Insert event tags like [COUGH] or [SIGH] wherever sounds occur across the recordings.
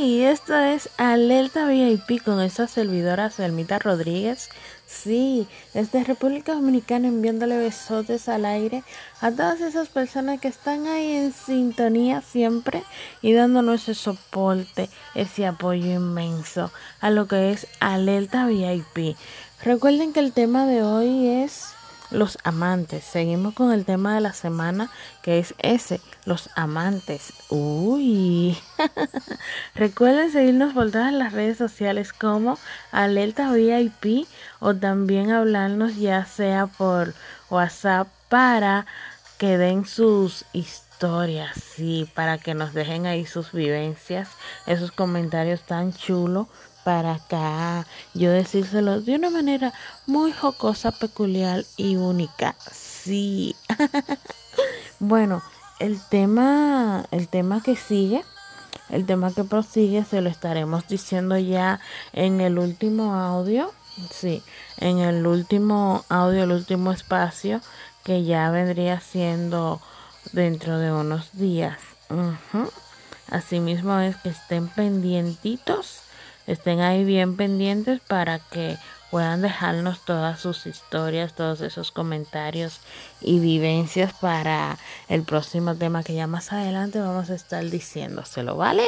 Sí, esto es Alerta VIP con esa servidora Selmita Rodríguez. Sí, desde República Dominicana enviándole besotes al aire a todas esas personas que están ahí en sintonía siempre y dándonos ese soporte, ese apoyo inmenso a lo que es Alerta VIP. Recuerden que el tema de hoy es los amantes. Seguimos con el tema de la semana que es ese, los amantes. Uy. [LAUGHS] Recuerden seguirnos por todas las redes sociales como Alerta VIP o también hablarnos ya sea por WhatsApp para que den sus historias, sí, para que nos dejen ahí sus vivencias, esos comentarios tan chulos para acá yo decírselo de una manera muy jocosa, peculiar y única. Sí. [LAUGHS] bueno, el tema, el tema que sigue, el tema que prosigue se lo estaremos diciendo ya en el último audio. Sí, en el último audio, el último espacio que ya vendría siendo dentro de unos días. Asimismo es que estén pendientitos estén ahí bien pendientes para que puedan dejarnos todas sus historias, todos esos comentarios y vivencias para el próximo tema que ya más adelante vamos a estar diciéndoselo, ¿vale?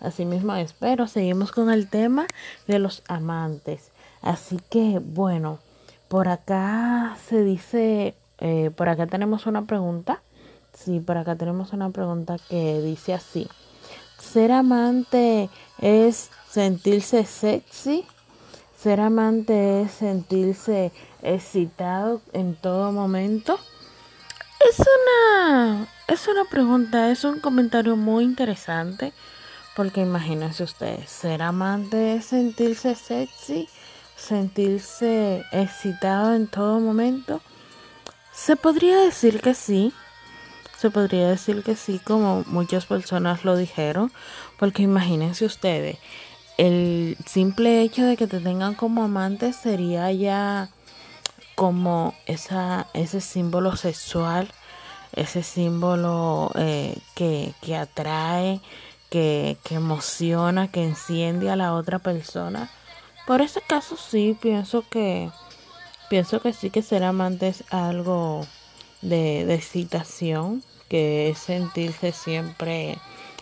Así mismo espero. Seguimos con el tema de los amantes. Así que, bueno, por acá se dice, eh, por acá tenemos una pregunta. Sí, por acá tenemos una pregunta que dice así. Ser amante es sentirse sexy. Ser amante es sentirse excitado en todo momento. Es una, es una pregunta, es un comentario muy interesante. Porque imagínense ustedes, ser amante es sentirse sexy, sentirse excitado en todo momento. Se podría decir que sí, se podría decir que sí, como muchas personas lo dijeron, porque imagínense ustedes, el simple hecho de que te tengan como amante sería ya como esa, ese símbolo sexual, ese símbolo eh, que, que, atrae, que, que emociona, que enciende a la otra persona. Por ese caso sí, pienso que pienso que sí que ser amante es algo de, excitación, que es sentirse siempre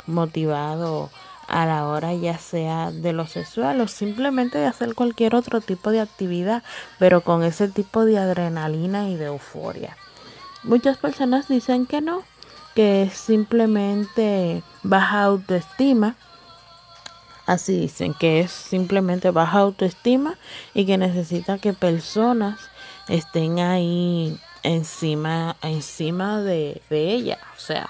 motivado a la hora ya sea de lo sexual o simplemente de hacer cualquier otro tipo de actividad, pero con ese tipo de adrenalina y de euforia. Muchas personas dicen que no, que es simplemente baja autoestima. Así dicen que es simplemente baja autoestima y que necesita que personas estén ahí encima, encima de, de ella. O sea,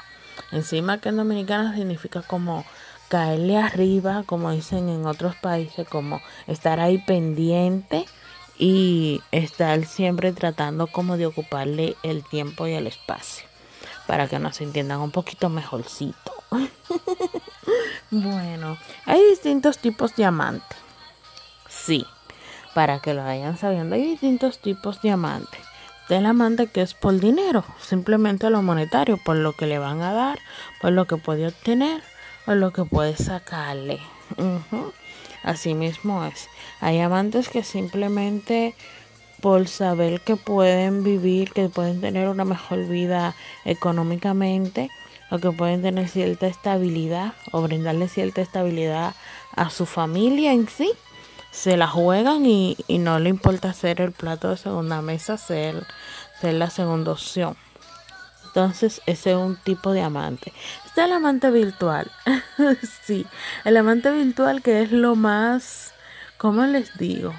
encima que en Dominicana significa como caerle arriba, como dicen en otros países, como estar ahí pendiente y estar siempre tratando como de ocuparle el tiempo y el espacio para que nos entiendan un poquito mejorcito. [LAUGHS] bueno, hay distintos tipos de amantes. Sí, para que lo vayan sabiendo, hay distintos tipos de amantes del amante que es por dinero, simplemente lo monetario, por lo que le van a dar, por lo que puede obtener, o lo que puede sacarle. Así mismo es. Hay amantes que simplemente por saber que pueden vivir, que pueden tener una mejor vida económicamente, o que pueden tener cierta estabilidad o brindarle cierta estabilidad a su familia en sí, se la juegan y, no le importa ser el plato de segunda mesa, ser, ser la segunda opción. Entonces, ese es un tipo de amante. Está el amante virtual. [LAUGHS] sí, el amante virtual que es lo más, ¿cómo les digo?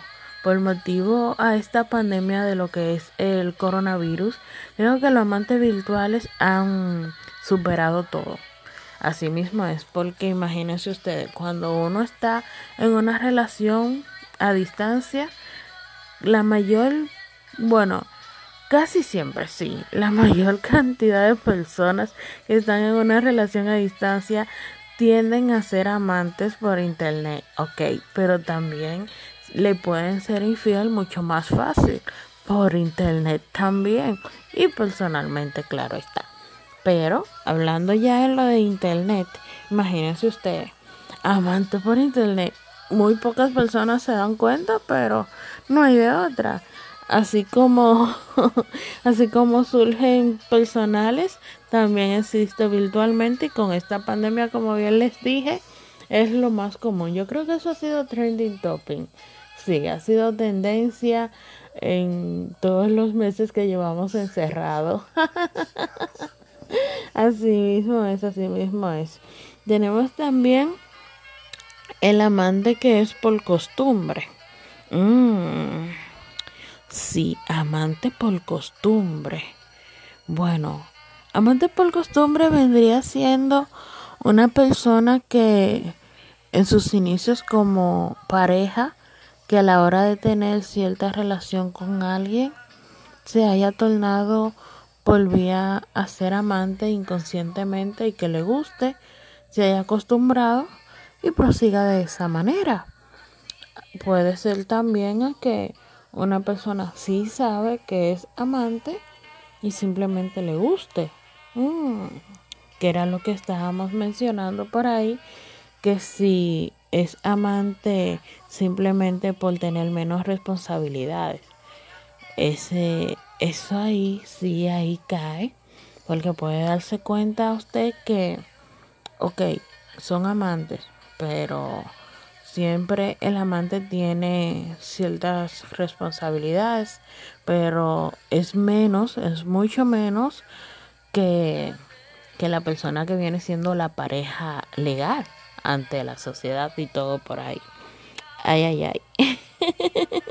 Por motivo a esta pandemia de lo que es el coronavirus, creo que los amantes virtuales han superado todo. Así mismo es porque imagínense ustedes, cuando uno está en una relación a distancia, la mayor, bueno, casi siempre sí, la [LAUGHS] mayor cantidad de personas que están en una relación a distancia tienden a ser amantes por internet, ok, pero también le pueden ser infiel mucho más fácil por internet también y personalmente, claro está. Pero hablando ya en lo de internet, imagínense ustedes, amante por internet. Muy pocas personas se dan cuenta, pero no hay de otra. Así como, [LAUGHS] así como surgen personales, también existe virtualmente y con esta pandemia, como bien les dije, es lo más común. Yo creo que eso ha sido trending topping. Sí, ha sido tendencia en todos los meses que llevamos encerrado. [LAUGHS] así mismo es, así mismo es. Tenemos también el amante que es por costumbre. Mm. Sí, amante por costumbre. Bueno, amante por costumbre vendría siendo una persona que en sus inicios como pareja, que a la hora de tener cierta relación con alguien, se haya tornado por vía a ser amante inconscientemente y que le guste, se haya acostumbrado y prosiga de esa manera. Puede ser también que una persona sí sabe que es amante y simplemente le guste. Mm, que era lo que estábamos mencionando por ahí, que si es amante simplemente por tener menos responsabilidades. Ese, eso ahí sí ahí cae, porque puede darse cuenta usted que, ok, son amantes, pero siempre el amante tiene ciertas responsabilidades, pero es menos, es mucho menos que, que la persona que viene siendo la pareja legal ante la sociedad y todo por ahí. Ay, ay, ay. [LAUGHS]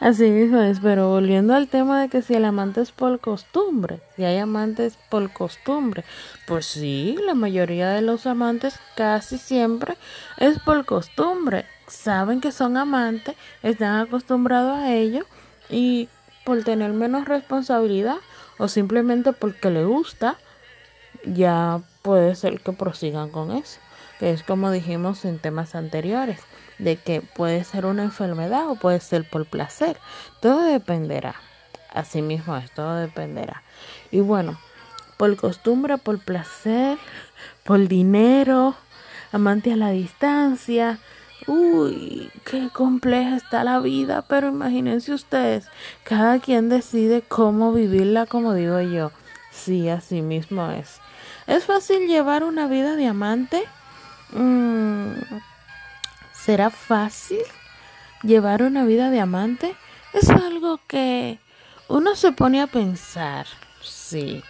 Así mismo es, pero volviendo al tema de que si el amante es por costumbre, si hay amantes por costumbre, pues sí, la mayoría de los amantes casi siempre es por costumbre. Saben que son amantes, están acostumbrados a ello y por tener menos responsabilidad o simplemente porque le gusta, ya puede ser que prosigan con eso, que es como dijimos en temas anteriores de que puede ser una enfermedad o puede ser por placer. Todo dependerá. Así mismo es, todo dependerá. Y bueno, por costumbre, por placer, por dinero, amante a la distancia. Uy, qué compleja está la vida, pero imagínense ustedes, cada quien decide cómo vivirla, como digo yo. Sí, así mismo es. ¿Es fácil llevar una vida de amante? Mm, ¿Será fácil llevar una vida de amante? Es algo que uno se pone a pensar. Sí,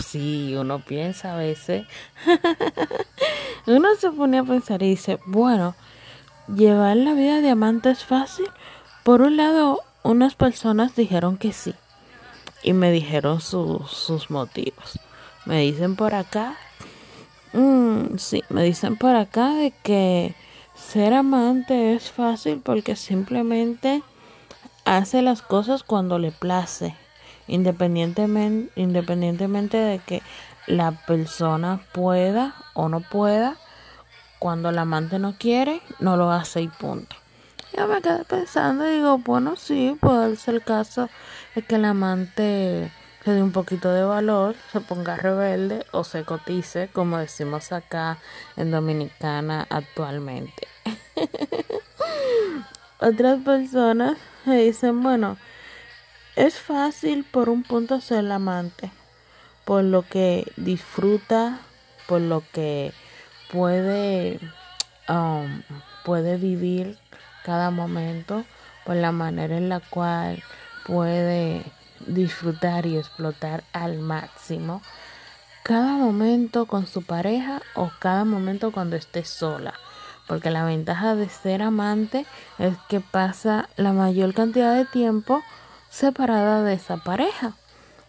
sí, uno piensa a veces. [LAUGHS] uno se pone a pensar y dice, bueno, llevar la vida de amante es fácil. Por un lado, unas personas dijeron que sí. Y me dijeron sus motivos. Me dicen por acá. Mm, sí, me dicen por acá de que ser amante es fácil porque simplemente hace las cosas cuando le place, independientemente, de que la persona pueda o no pueda. Cuando el amante no quiere, no lo hace y punto. Yo me quedé pensando y digo, bueno, sí, puede ser el caso de que el amante se dé un poquito de valor, se ponga rebelde o se cotice, como decimos acá en Dominicana actualmente. [LAUGHS] Otras personas me dicen, bueno, es fácil por un punto ser el amante, por lo que disfruta, por lo que puede, um, puede vivir cada momento, por la manera en la cual puede disfrutar y explotar al máximo cada momento con su pareja o cada momento cuando esté sola. Porque la ventaja de ser amante es que pasa la mayor cantidad de tiempo separada de esa pareja,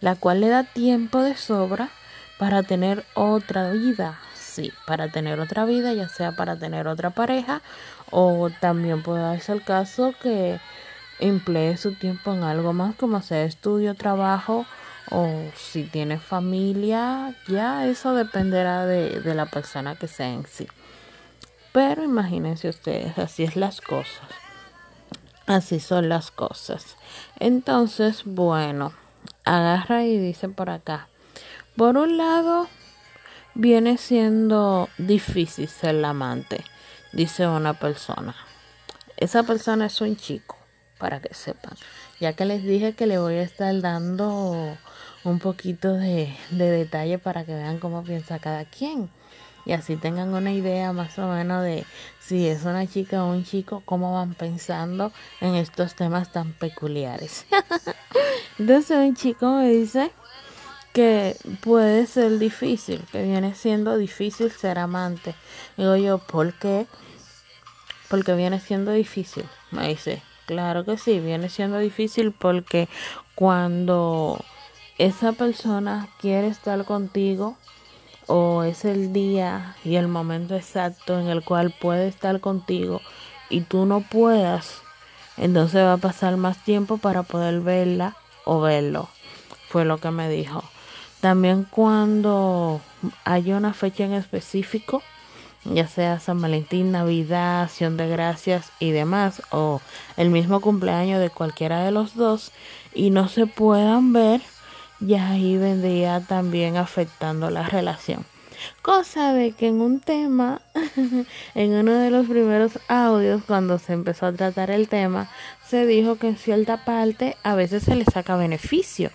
la cual le da tiempo de sobra para tener otra vida. Sí, para tener otra vida, ya sea para tener otra pareja o también puede darse el caso que emplee su tiempo en algo más como sea estudio, trabajo o si tiene familia, ya eso dependerá de, de la persona que sea en sí. Pero imagínense ustedes, así es las cosas. Así son las cosas. Entonces, bueno, agarra y dice por acá. Por un lado, viene siendo difícil ser la amante, dice una persona. Esa persona es un chico, para que sepan. Ya que les dije que le voy a estar dando un poquito de, de detalle para que vean cómo piensa cada quien. Y así tengan una idea más o menos de si es una chica o un chico, cómo van pensando en estos temas tan peculiares. [LAUGHS] Entonces un chico me dice que puede ser difícil, que viene siendo difícil ser amante. Digo yo, ¿por qué? Porque viene siendo difícil. Me dice, claro que sí, viene siendo difícil porque cuando esa persona quiere estar contigo o es el día y el momento exacto en el cual puede estar contigo y tú no puedas, entonces va a pasar más tiempo para poder verla o verlo. Fue lo que me dijo. También cuando hay una fecha en específico, ya sea San Valentín, Navidad, Acción de Gracias y demás, o el mismo cumpleaños de cualquiera de los dos, y no se puedan ver, ya ahí vendría también afectando la relación. Cosa de que en un tema, [LAUGHS] en uno de los primeros audios, cuando se empezó a tratar el tema, se dijo que en cierta parte a veces se le saca beneficio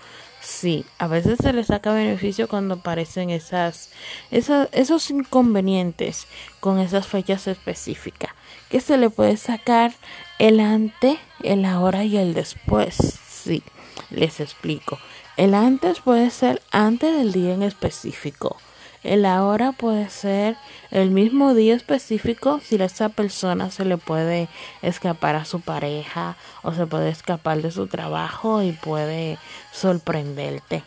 Sí, a veces se le saca beneficio cuando aparecen esas, esas, esos inconvenientes con esas fechas específicas. Que se le puede sacar el antes, el ahora y el después. Sí, les explico. El antes puede ser antes del día en específico. El ahora puede ser el mismo día específico si a esa persona se le puede escapar a su pareja o se puede escapar de su trabajo y puede sorprenderte.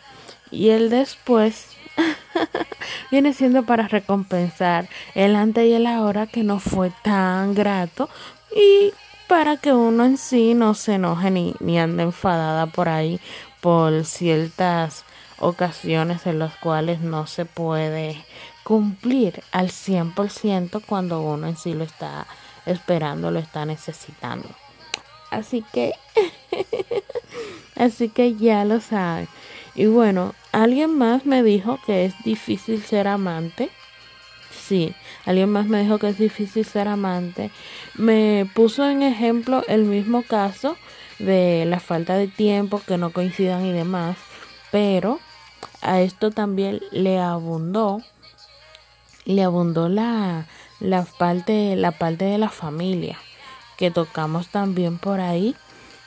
Y el después [LAUGHS] viene siendo para recompensar el antes y el ahora que no fue tan grato y para que uno en sí no se enoje ni, ni ande enfadada por ahí por ciertas ocasiones en las cuales no se puede cumplir al 100% cuando uno en sí lo está esperando, lo está necesitando. Así que, [LAUGHS] así que ya lo saben. Y bueno, alguien más me dijo que es difícil ser amante. Sí, alguien más me dijo que es difícil ser amante. Me puso en ejemplo el mismo caso de la falta de tiempo, que no coincidan y demás. Pero a esto también le abundó, le abundó la, la, parte, la parte de la familia, que tocamos también por ahí,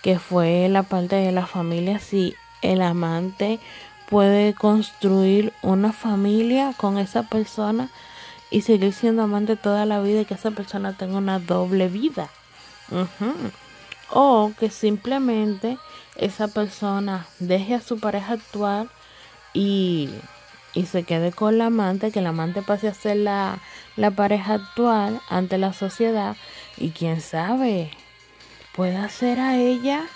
que fue la parte de la familia, si el amante puede construir una familia con esa persona y seguir siendo amante toda la vida y que esa persona tenga una doble vida. O que simplemente esa persona deje a su pareja actual y, y se quede con la amante, que la amante pase a ser la, la pareja actual ante la sociedad y quién sabe, pueda ser a ella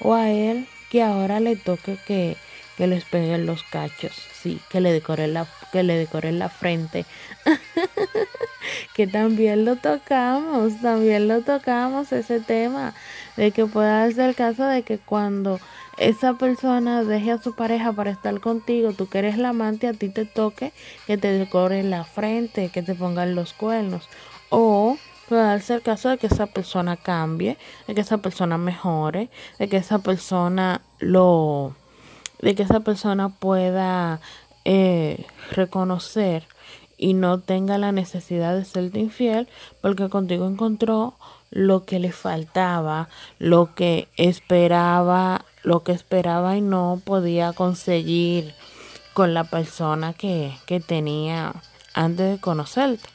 o a él que ahora le toque que, que les peguen los cachos, sí, que le decoren la, que le decoren la frente, [LAUGHS] que también lo tocamos, también lo tocamos ese tema, de que pueda ser el caso de que cuando esa persona deje a su pareja para estar contigo, tú que eres la amante, a ti te toque que te decoren la frente, que te pongan los cuernos. O puede darse el caso de que esa persona cambie, de que esa persona mejore, de que esa persona lo, de que esa persona pueda eh, reconocer y no tenga la necesidad de serte infiel porque contigo encontró lo que le faltaba, lo que esperaba lo que esperaba y no podía conseguir con la persona que, que tenía antes de conocerte.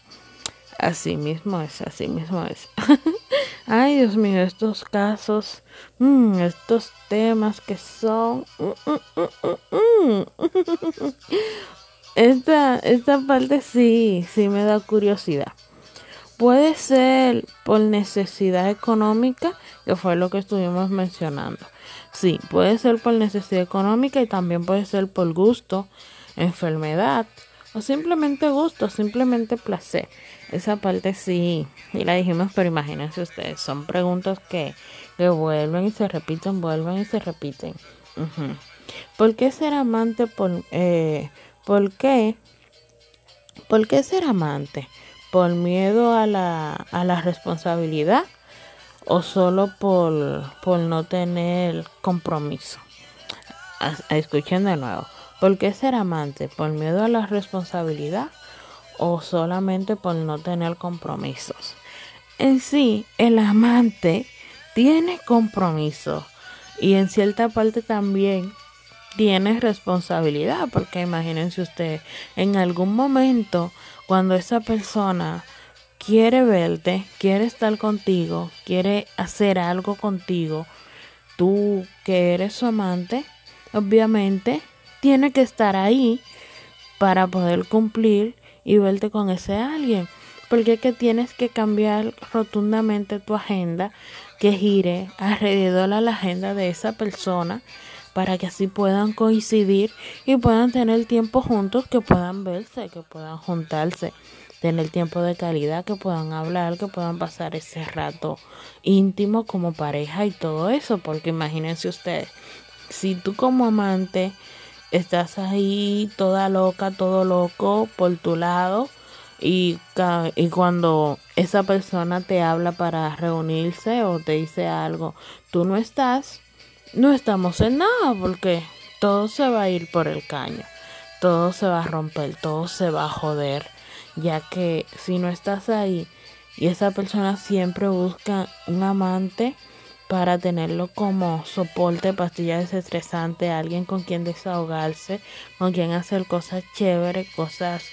Así mismo es, así mismo es. [LAUGHS] Ay, Dios mío, estos casos, mm, estos temas que son... Mm, mm, [LAUGHS] esta, esta parte sí, sí me da curiosidad. Puede ser por necesidad económica, que fue lo que estuvimos mencionando. Sí, puede ser por necesidad económica y también puede ser por gusto, enfermedad o simplemente gusto, simplemente placer. Esa parte sí, y la dijimos, pero imagínense ustedes, son preguntas que, vuelven y se repiten, vuelven y se repiten. ¿Por qué ser amante por, eh, ¿Por qué? ¿Por qué ser amante? ¿Por miedo a la, a la responsabilidad o solo por, por no tener compromiso? Escuchen de nuevo. ¿Por qué ser amante? ¿Por miedo a la responsabilidad o solamente por no tener compromisos? En sí, el amante tiene compromiso y en cierta parte también tiene responsabilidad, porque imagínense ustedes, en algún momento cuando esa persona quiere verte, quiere estar contigo, quiere hacer algo contigo, tú que eres su amante, obviamente tiene que estar ahí para poder cumplir y verte con ese alguien. Porque es que tienes que cambiar rotundamente tu agenda que gire alrededor de la agenda de esa persona para que así puedan coincidir y puedan tener tiempo juntos, que puedan verse, que puedan juntarse, tener tiempo de calidad, que puedan hablar, que puedan pasar ese rato íntimo como pareja y todo eso, porque imagínense ustedes, si tú como amante estás ahí toda loca, todo loco por tu lado y, y cuando esa persona te habla para reunirse o te dice algo, tú no estás, no estamos en nada porque todo se va a ir por el caño, todo se va a romper, todo se va a joder, ya que si no estás ahí y esa persona siempre busca un amante, para tenerlo como soporte, pastilla desestresante, alguien con quien desahogarse, con quien hacer cosas chéveres, cosas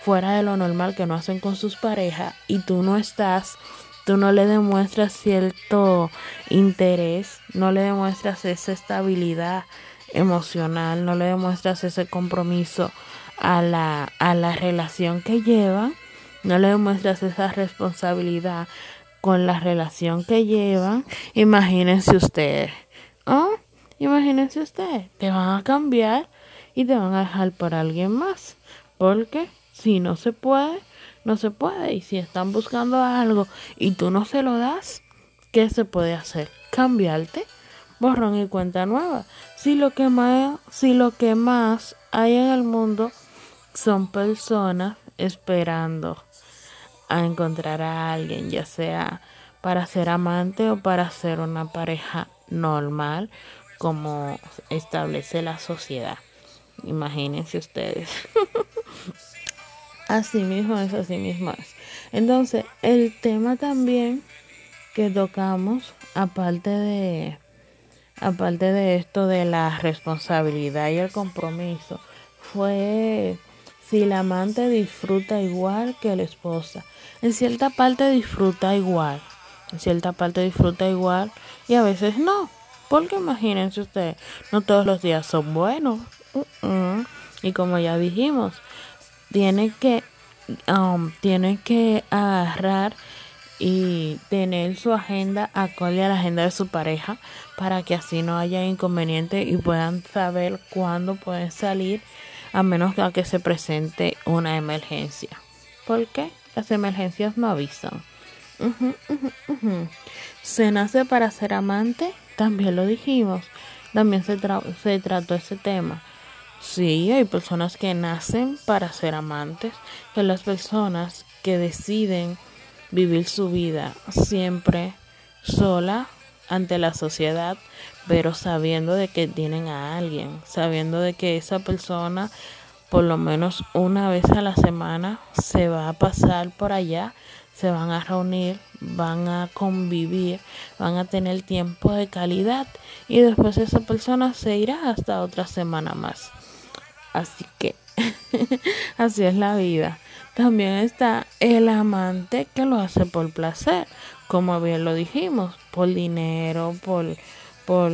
fuera de lo normal que no hacen con sus parejas y tú no estás, tú no le demuestras cierto interés, no le demuestras esa estabilidad emocional, no le demuestras ese compromiso a la, a la relación que llevan, no le demuestras esa responsabilidad con la relación que llevan, imagínense ustedes. ¿Ah? Imagínense ustedes, te van a cambiar y te van a dejar por alguien más. Porque si no se puede, no se puede. Y si están buscando algo y tú no se lo das, ¿qué se puede hacer? Cambiarte, borrón y cuenta nueva. Si lo que más, si lo que más hay en el mundo son personas esperando a encontrar a alguien, ya sea para ser amante o para ser una pareja normal como establece la sociedad. Imagínense ustedes. [LAUGHS] así mismo es, así mismo es. Entonces, el tema también que tocamos, aparte de, aparte de esto de la responsabilidad y el compromiso, fue si la amante disfruta igual que la esposa. En cierta parte disfruta igual, en cierta parte disfruta igual y a veces no. Porque imagínense ustedes, no todos los días son buenos. Y como ya dijimos, tiene que, um, tiene que agarrar y tener su agenda acorde a la agenda de su pareja para que así no haya inconveniente y puedan saber cuándo pueden salir a menos que se presente una emergencia. porque Las emergencias no avisan. Se nace para ser amante, también lo dijimos, también se, se trató ese tema. Sí, hay personas que nacen para ser amantes, que las personas que deciden vivir su vida siempre sola ante la sociedad, pero sabiendo de que tienen a alguien, sabiendo de que esa persona por lo menos una vez a la semana se va a pasar por allá, se van a reunir, van a convivir, van a tener tiempo de calidad y después esa persona se irá hasta otra semana más. Así que [LAUGHS] así es la vida. También está el amante que lo hace por placer, como bien lo dijimos, por dinero, por, por,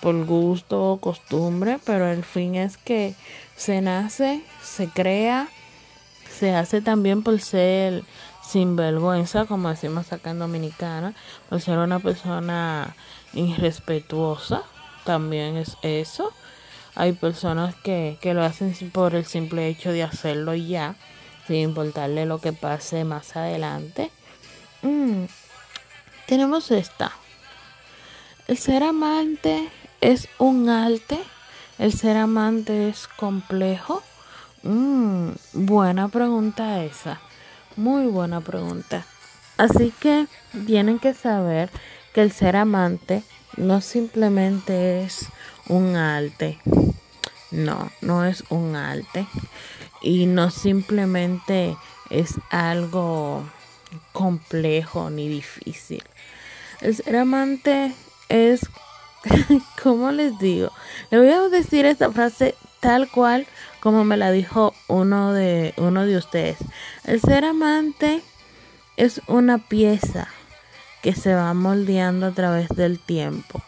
por gusto o costumbre, pero el fin es que se nace, se crea, se hace también por ser sinvergüenza, como decimos acá en Dominicana, por ser una persona irrespetuosa, también es eso. Hay personas que, que lo hacen por el simple hecho de hacerlo ya sin importarle lo que pase más adelante. Mm. Tenemos esta. El ser amante es un arte. El ser amante es complejo. Mm, buena pregunta esa. Muy buena pregunta. Así que tienen que saber que el ser amante no simplemente es un arte. No, no es un arte. Y no simplemente es algo complejo ni difícil. El ser amante es, [LAUGHS] ¿cómo les digo? Le voy a decir esta frase tal cual como me la dijo uno de, uno de ustedes. El ser amante es una pieza que se va moldeando a través del tiempo.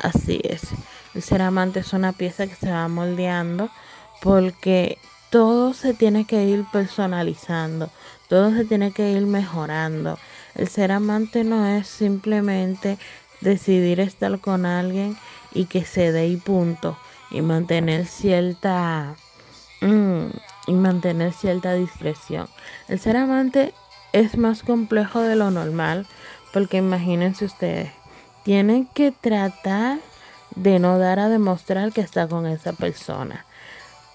Así es. El ser amante es una pieza que se va moldeando porque todo se tiene que ir personalizando, todo se tiene que ir mejorando. El ser amante no es simplemente decidir estar con alguien y que se dé y punto y mantener cierta mm, y mantener cierta discreción. El ser amante es más complejo de lo normal porque imagínense ustedes, tienen que tratar de no dar a demostrar que está con esa persona.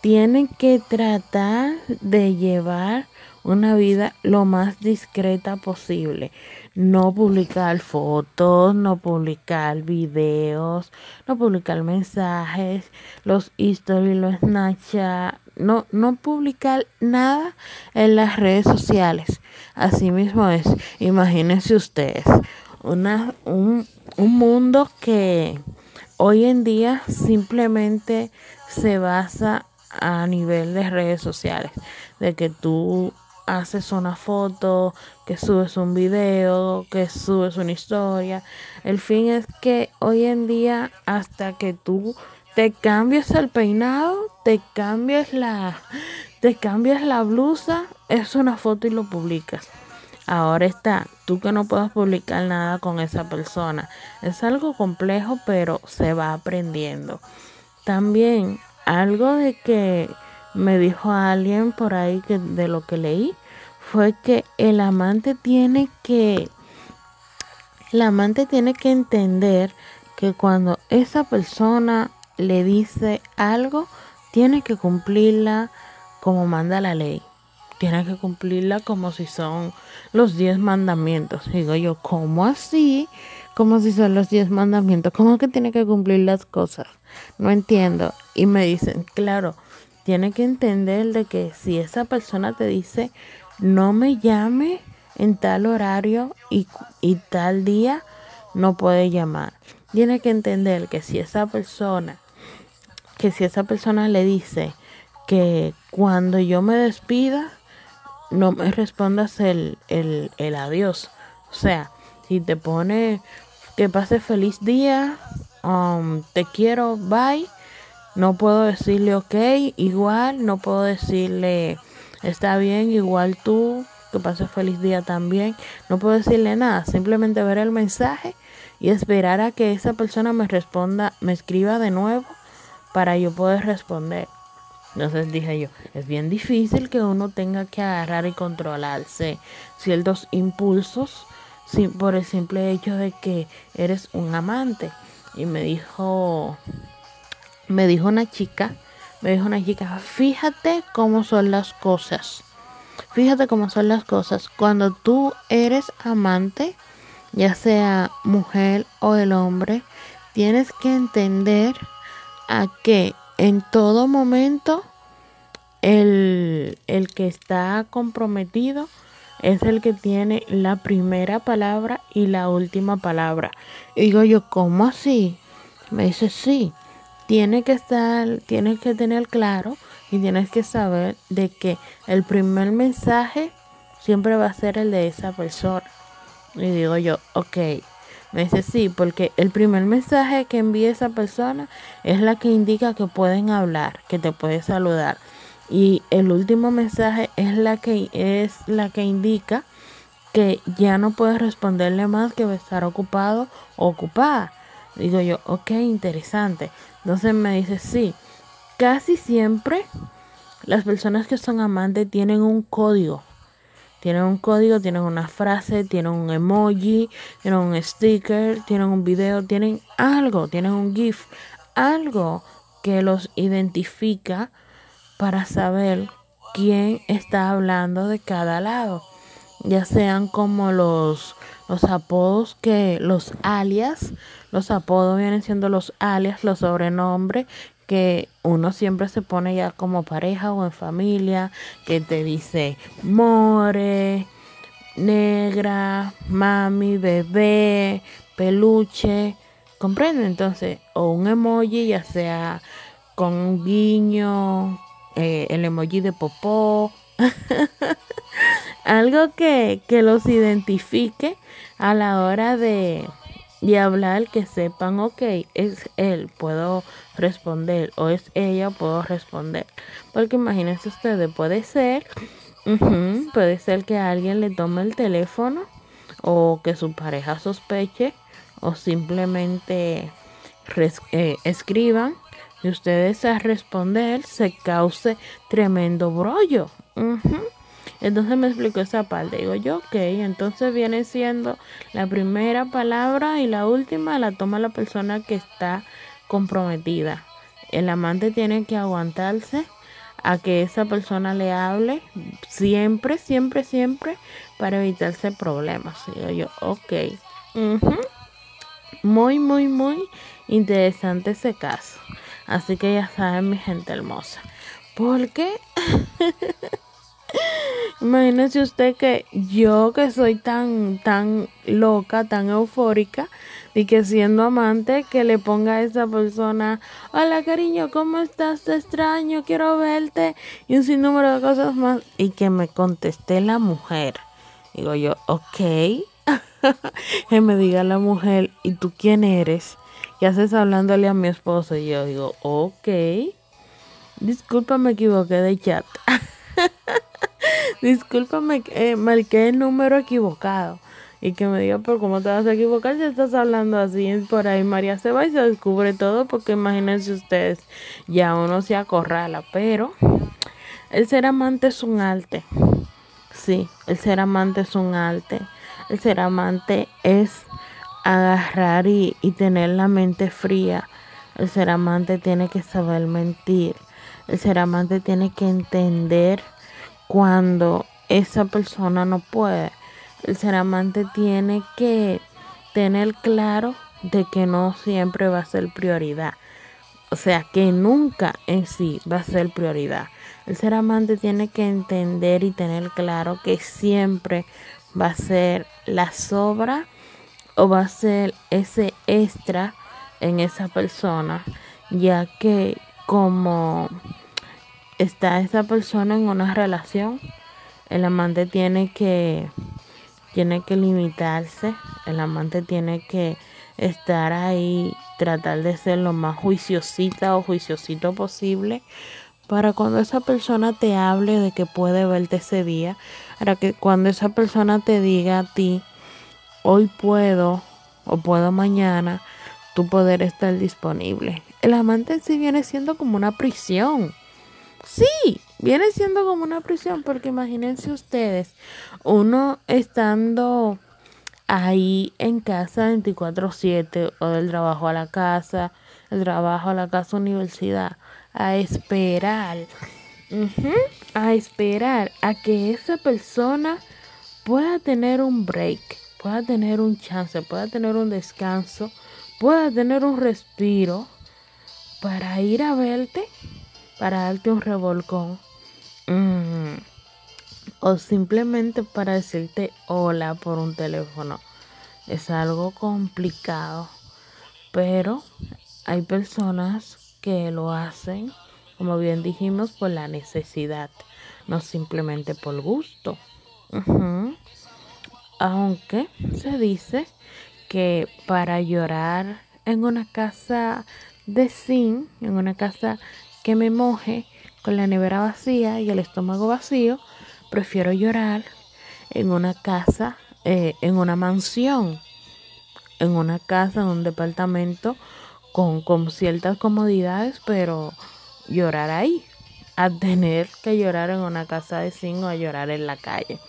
Tienen que tratar de llevar una vida lo más discreta posible. No publicar fotos, no publicar videos, no publicar mensajes, los stories, los Snapchat, no, no publicar nada en las redes sociales. Así mismo es, imagínense ustedes, una, un, un mundo que hoy en día simplemente se basa a nivel de redes sociales, de que tú haces una foto, que subes un video, que subes una historia. El fin es que hoy en día hasta que tú te cambies el peinado, te cambies la te cambias la blusa, es una foto y lo publicas. Ahora está, tú que no puedes publicar nada con esa persona. Es algo complejo, pero se va aprendiendo. También algo de que me dijo alguien por ahí que de lo que leí fue que el amante tiene que el amante tiene que entender que cuando esa persona le dice algo, tiene que cumplirla como manda la ley. Tiene que cumplirla como si son los diez mandamientos. Digo yo, ¿cómo así? Como si son los diez mandamientos. ¿Cómo que tiene que cumplir las cosas? No entiendo. Y me dicen, claro, tiene que entender de que si esa persona te dice no me llame en tal horario y, y tal día, no puede llamar. Tiene que entender que si esa persona, que si esa persona le dice que cuando yo me despida, no me respondas el, el, el adiós. O sea, si te pone que pase feliz día, um, te quiero, bye, no puedo decirle ok, igual, no puedo decirle está bien, igual tú, que pases feliz día también. No puedo decirle nada, simplemente ver el mensaje y esperar a que esa persona me responda, me escriba de nuevo para yo poder responder. Entonces dije yo, es bien difícil que uno tenga que agarrar y controlarse ciertos impulsos por el simple hecho de que eres un amante. Y me dijo, me dijo una chica, me dijo una chica, fíjate cómo son las cosas. Fíjate cómo son las cosas. Cuando tú eres amante, ya sea mujer o el hombre, tienes que entender a que en todo momento el, el que está comprometido es el que tiene la primera palabra y la última palabra. Y digo yo, ¿cómo así? Me dice, sí tiene que estar, tienes que tener claro y tienes que saber de que el primer mensaje siempre va a ser el de esa persona. Y digo yo, ok. Me dice sí, porque el primer mensaje que envía esa persona es la que indica que pueden hablar, que te puede saludar. Y el último mensaje es la que es la que indica que ya no puedes responderle más que estar ocupado o ocupada. Digo yo, ok, interesante. Entonces me dice, sí, casi siempre las personas que son amantes tienen un código. Tienen un código, tienen una frase, tienen un emoji, tienen un sticker, tienen un video, tienen algo, tienen un GIF, algo que los identifica para saber quién está hablando de cada lado, ya sean como los los apodos que los alias, los apodos vienen siendo los alias, los sobrenombres que uno siempre se pone ya como pareja o en familia, que te dice more, negra, mami, bebé, peluche, comprende entonces, o un emoji ya sea con un guiño, eh, el emoji de popó, [LAUGHS] algo que, que los identifique a la hora de, de hablar que sepan, ok, es él, puedo responder, o es ella, puedo responder. Porque imagínense ustedes, puede ser, puede ser que alguien le tome el teléfono, o que su pareja sospeche, o simplemente eh, escriban, y ustedes a responder se cause tremendo brollo. Entonces me explicó esa parte. Digo yo, ok, entonces viene siendo la primera palabra y la última la toma la persona que está comprometida. El amante tiene que aguantarse a que esa persona le hable siempre, siempre, siempre para evitarse problemas. Digo yo, ok. Muy, muy, muy interesante ese caso. Así que ya saben, mi gente hermosa. Porque [LAUGHS] Imagínese usted que yo que soy tan, tan loca, tan eufórica, y que siendo amante, que le ponga a esa persona, hola cariño, ¿cómo estás? Te extraño, quiero verte, y un sinnúmero de cosas más, y que me conteste la mujer. Digo yo, ok, [LAUGHS] que me diga la mujer, ¿y tú quién eres? ¿Qué haces hablándole a mi esposo? Y yo digo, ok, disculpa, me equivoqué de chat. [LAUGHS] Discúlpame, eh, marqué el número equivocado. Y que me diga, pero ¿cómo te vas a equivocar si estás hablando así? Por ahí María se va y se descubre todo, porque imagínense ustedes, ya uno se acorrala. Pero el ser amante es un arte. Sí, el ser amante es un arte. El ser amante es agarrar y, y tener la mente fría. El ser amante tiene que saber mentir. El ser amante tiene que entender cuando esa persona no puede. El ser amante tiene que tener claro de que no siempre va a ser prioridad. O sea, que nunca en sí va a ser prioridad. El ser amante tiene que entender y tener claro que siempre va a ser la sobra o va a ser ese extra en esa persona, ya que como está esa persona en una relación, el amante tiene que tiene que limitarse, el amante tiene que estar ahí, tratar de ser lo más juiciosita o juiciosito posible para cuando esa persona te hable de que puede verte ese día, para que cuando esa persona te diga a ti, hoy puedo o puedo mañana, tu poder estar disponible. El amante en sí viene siendo como una prisión. Sí, viene siendo como una prisión porque imagínense ustedes, uno estando ahí en casa 24/7 o del trabajo a la casa, el trabajo a la casa universidad, a esperar, a esperar a que esa persona pueda tener un break, pueda tener un chance, pueda tener un descanso, pueda tener un respiro para ir a verte para darte un revolcón. Mm. O simplemente para decirte hola por un teléfono. Es algo complicado. Pero hay personas que lo hacen, como bien dijimos, por la necesidad, no simplemente por gusto. Aunque se dice que para llorar en una casa de zinc, en una casa que me moje con la nevera vacía y el estómago vacío, prefiero llorar en una casa, eh, en una mansión, en una casa, en un departamento con, con ciertas comodidades, pero llorar ahí, a tener que llorar en una casa de zinc o a llorar en la calle.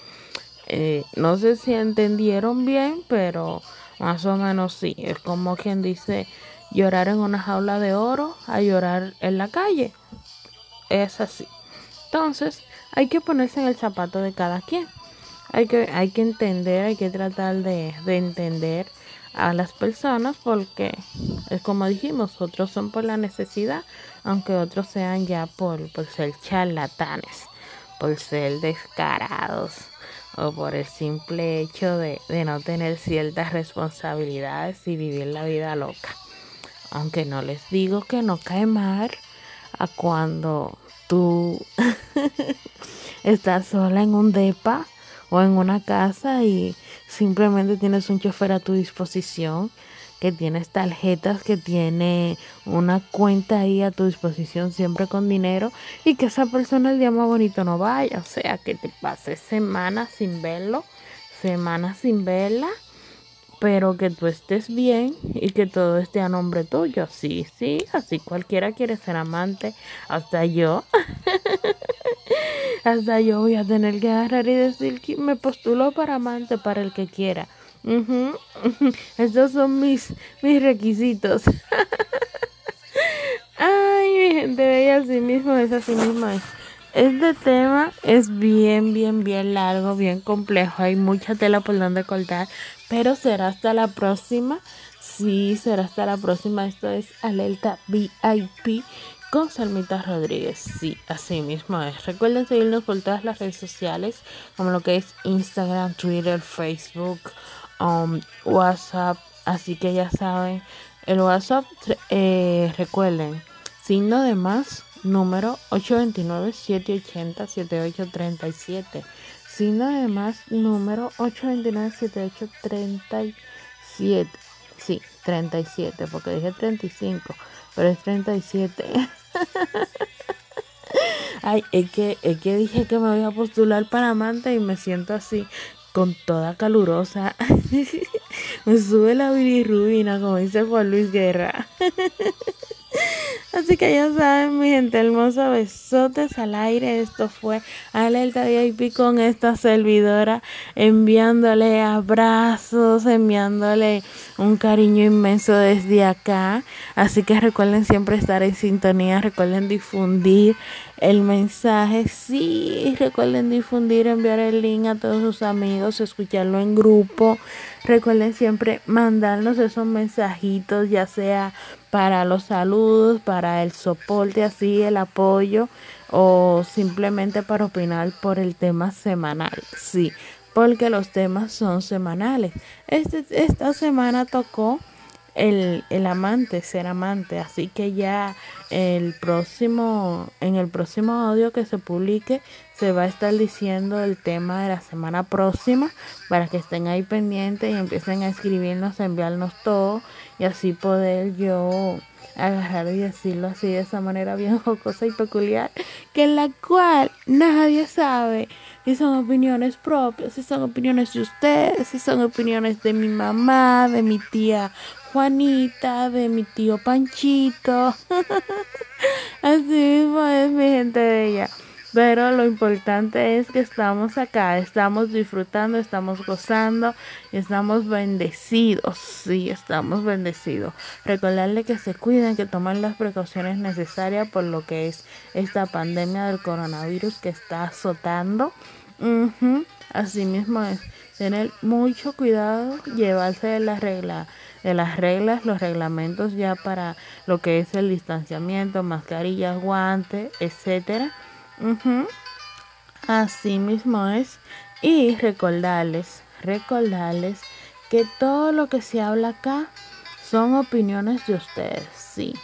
Eh, no sé si entendieron bien, pero más o menos sí. Es como quien dice, llorar en una jaula de oro a llorar en la calle. Es así. Entonces, hay que ponerse en el zapato de cada quien. Hay que, hay que entender, hay que tratar de, de entender a las personas porque es como dijimos, otros son por la necesidad, aunque otros sean ya por, por ser charlatanes, por ser descarados o por el simple hecho de, de no tener ciertas responsabilidades y vivir la vida loca. Aunque no les digo que no cae mal a cuando tú [LAUGHS] estás sola en un depa o en una casa y simplemente tienes un chofer a tu disposición, que tienes tarjetas, que tiene una cuenta ahí a tu disposición siempre con dinero y que esa persona el día más bonito no vaya, o sea, que te pases semanas sin verlo, semanas sin verla pero que tú estés bien y que todo esté a nombre tuyo. Sí, sí, así cualquiera quiere ser amante, hasta yo. [LAUGHS] hasta yo voy a tener que agarrar y decir que me postulo para amante para el que quiera. [LAUGHS] Estos son mis, mis requisitos. [LAUGHS] Ay, mi gente bella, así mismo es, así mismo es. Este tema es bien, bien, bien largo, bien complejo. Hay mucha tela por donde cortar, pero será hasta la próxima. Sí, será hasta la próxima. Esto es Alerta VIP con Salmita Rodríguez. Sí, así mismo es. Recuerden seguirnos por todas las redes sociales, como lo que es Instagram, Twitter, Facebook, um, WhatsApp. Así que ya saben, el WhatsApp, eh, recuerden, signo de más número 829-780-7837. Signo además número 829-7837. Sí, 37, porque dije 35, pero es 37. [LAUGHS] Ay, es que, es que dije que me voy a postular para amante y me siento así, con toda calurosa. [LAUGHS] me sube la bilirrubina, como dice Juan Luis Guerra. [LAUGHS] Así que ya saben, mi gente hermosa, besotes al aire. Esto fue Alerta VIP con esta servidora, enviándole abrazos, enviándole un cariño inmenso desde acá. Así que recuerden siempre estar en sintonía, recuerden difundir el mensaje. Sí, recuerden difundir, enviar el link a todos sus amigos, escucharlo en grupo. Recuerden siempre mandarnos esos mensajitos, ya sea para los saludos, para el soporte, así el apoyo o simplemente para opinar por el tema semanal. Sí, porque los temas son semanales. Este, esta semana tocó el, el amante, ser amante. Así que ya el próximo, en el próximo audio que se publique, se va a estar diciendo el tema de la semana próxima para que estén ahí pendientes y empiecen a escribirnos, a enviarnos todo y así poder yo agarrar y decirlo así de esa manera bien [LAUGHS] jocosa y peculiar, que en la cual nadie sabe si son opiniones propias, si son opiniones de ustedes, si son opiniones de mi mamá, de mi tía Juanita, de mi tío Panchito. [LAUGHS] Así mismo es mi gente bella. Pero lo importante es que estamos acá, estamos disfrutando, estamos gozando, estamos bendecidos. Sí, estamos bendecidos. Recordarle que se cuiden, que tomen las precauciones necesarias por lo que es esta pandemia del coronavirus que está azotando. Así mismo es tener mucho cuidado, llevarse de las reglas, de las reglas, los reglamentos ya para lo que es el distanciamiento, mascarillas, guantes, etcétera. Así mismo es. Y recordarles, recordarles que todo lo que se habla acá son opiniones de ustedes, sí.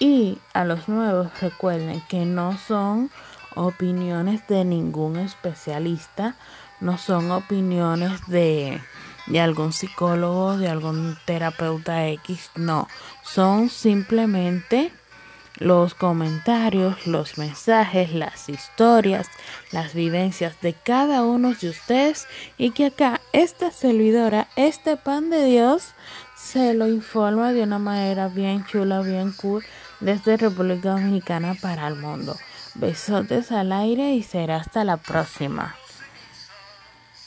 Y a los nuevos recuerden que no son opiniones de ningún especialista, no son opiniones de, de algún psicólogo, de algún terapeuta X, no, son simplemente los comentarios, los mensajes, las historias, las vivencias de cada uno de ustedes y que acá esta servidora, este pan de Dios, se lo informa de una manera bien chula, bien cool desde República Dominicana para el mundo. Besotes al aire y será hasta la próxima.